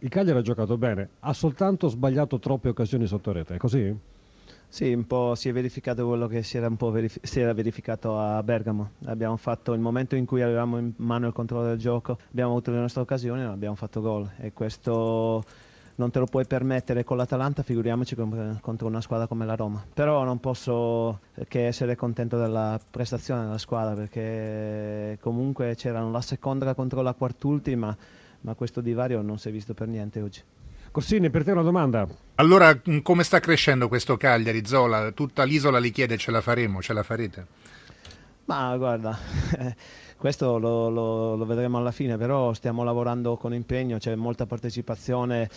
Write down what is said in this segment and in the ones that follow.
Il Cagliari ha giocato bene, ha soltanto sbagliato troppe occasioni sotto rete, è così? Sì, un po' si è verificato quello che si era, verif- si era, verificato a Bergamo. Abbiamo fatto il momento in cui avevamo in mano il controllo del gioco, abbiamo avuto le nostre occasioni e non abbiamo fatto gol. E questo non te lo puoi permettere con l'Atalanta, figuriamoci contro una squadra come la Roma. Però non posso che essere contento della prestazione della squadra perché comunque c'erano la seconda contro la quartultima ma questo divario non si è visto per niente oggi. Corsini, per te una domanda. Allora, mm, come sta crescendo questo Cagliari, Zola? Tutta l'isola li chiede ce la faremo, ce la farete? Ma guarda, questo lo, lo, lo, vedremo alla fine, però stiamo lavorando con impegno, c'è molta partecipazione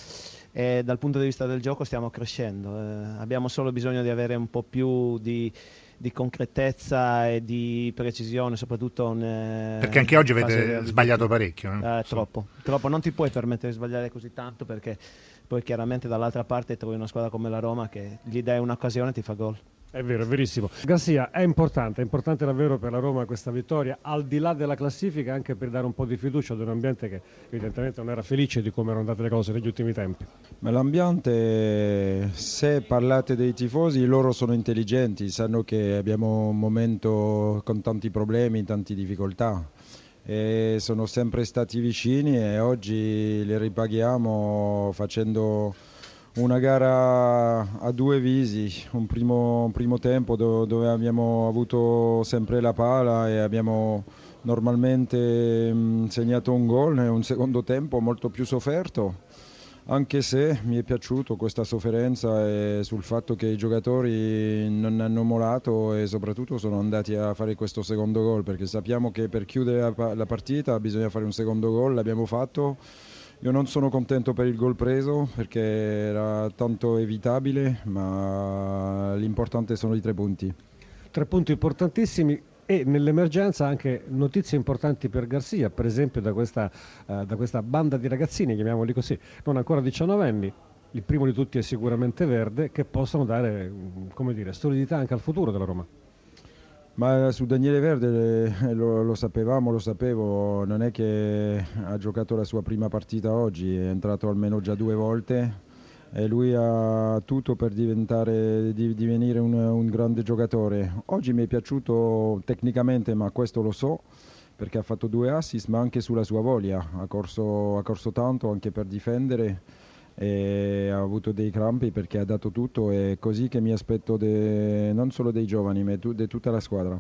e dal punto di vista del gioco stiamo crescendo. Eh, abbiamo solo bisogno di avere un po' più di di concretezza e di precisione, soprattutto in, eh, perché anche oggi avete sbagliato parecchio. Eh? Eh, troppo, troppo, non ti puoi permettere di sbagliare così tanto perché poi chiaramente dall'altra parte trovi una squadra come la Roma che gli dai un'occasione e ti fa gol. È vero, è verissimo. Garcia, è importante, è importante davvero per la Roma questa vittoria, al di là della classifica, anche per dare un po' di fiducia ad un ambiente che evidentemente non era felice di come erano andate le cose negli ultimi tempi. Ma l'ambiente, se parlate dei tifosi, loro sono intelligenti, sanno che abbiamo un momento con tanti problemi, tante difficoltà. E sono sempre stati vicini e oggi li ripaghiamo facendo una gara a due visi, un primo, un primo tempo do, dove abbiamo avuto sempre la pala e abbiamo normalmente mh, segnato un gol e un secondo tempo molto più sofferto. Anche se mi è piaciuto questa sofferenza sul fatto che i giocatori non hanno molato e soprattutto sono andati a fare questo secondo gol perché sappiamo che per chiudere la partita bisogna fare un secondo gol, l'abbiamo fatto io non sono contento per il gol preso perché era tanto evitabile, ma l'importante sono i tre punti. Tre punti importantissimi e nell'emergenza anche notizie importanti per Garcia, per esempio da questa, uh, da questa banda di ragazzini, chiamiamoli così, non ancora 19 anni, il primo di tutti è sicuramente Verde, che possono dare come dire, solidità anche al futuro della Roma. Ma su Daniele Verde eh, lo, lo, sapevamo, lo sapevo, non è che ha giocato la sua prima partita oggi, è entrato almeno già due volte e lui ha tutto per diventare, di, divenire un, un grande giocatore. Oggi mi è piaciuto tecnicamente, ma questo lo so, perché ha fatto due assist, ma anche sulla sua voglia, ha corso, ha corso tanto anche per difendere e ha avuto dei crampi perché ha dato tutto e così che mi aspetto de, non solo dei giovani ma di tutta la squadra.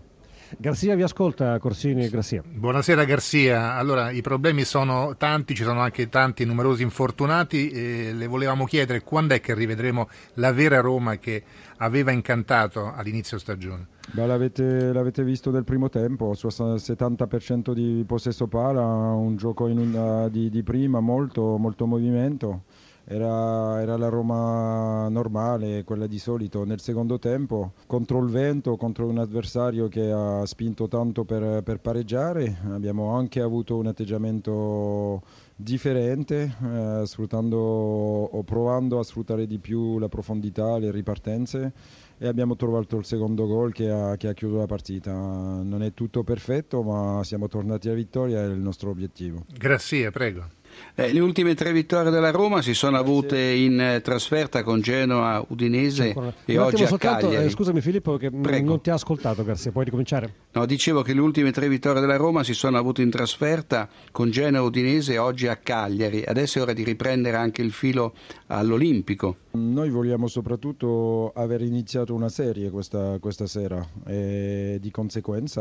Garzia vi ascolta, Corsini e Garzia. Buonasera Garzia, allora i problemi sono tanti, ci sono anche tanti numerosi infortunati e le volevamo chiedere quando è che rivedremo la vera Roma che aveva incantato all'inizio stagione. Beh, l'avete, l'avete, visto nel primo tempo, su 70% di possesso pala, un gioco un, di, di, prima, molto, molto movimento era, era, la Roma normale, quella di solito. Nel secondo tempo, contro il vento, contro un avversario che ha spinto tanto per, per pareggiare, abbiamo anche avuto un atteggiamento differente, eh, sfruttando o provando a sfruttare di più la profondità, le ripartenze e abbiamo trovato il secondo gol che ha, che ha chiuso la partita. Non è tutto perfetto, ma siamo tornati alla vittoria, è il nostro obiettivo. Grazie, prego. Eh, le ultime tre vittorie della Roma si sono avute in eh, trasferta con Genoa, Udinese e oggi a soltanto, Cagliari. Eh, scusami Filippo che Prego. non ti ha ascoltato Garzia, puoi ricominciare? No, dicevo che le ultime tre vittorie della Roma si sono avute in trasferta con Genoa, Udinese e oggi a Cagliari. Adesso è ora di riprendere anche il filo all'Olimpico. Noi vogliamo soprattutto aver iniziato una serie questa, questa sera e di conseguenza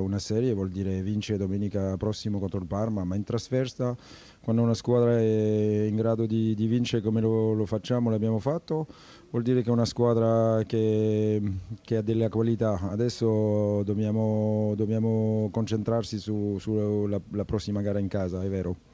una serie vuol dire vincere domenica prossimo contro il Parma, ma in trasferta quando una squadra è in grado di, di vincere come lo, lo, facciamo, l'abbiamo fatto, vuol dire che è una squadra che, che ha delle qualità. Adesso dobbiamo, dobbiamo concentrarsi sulla su prossima gara in casa, è vero.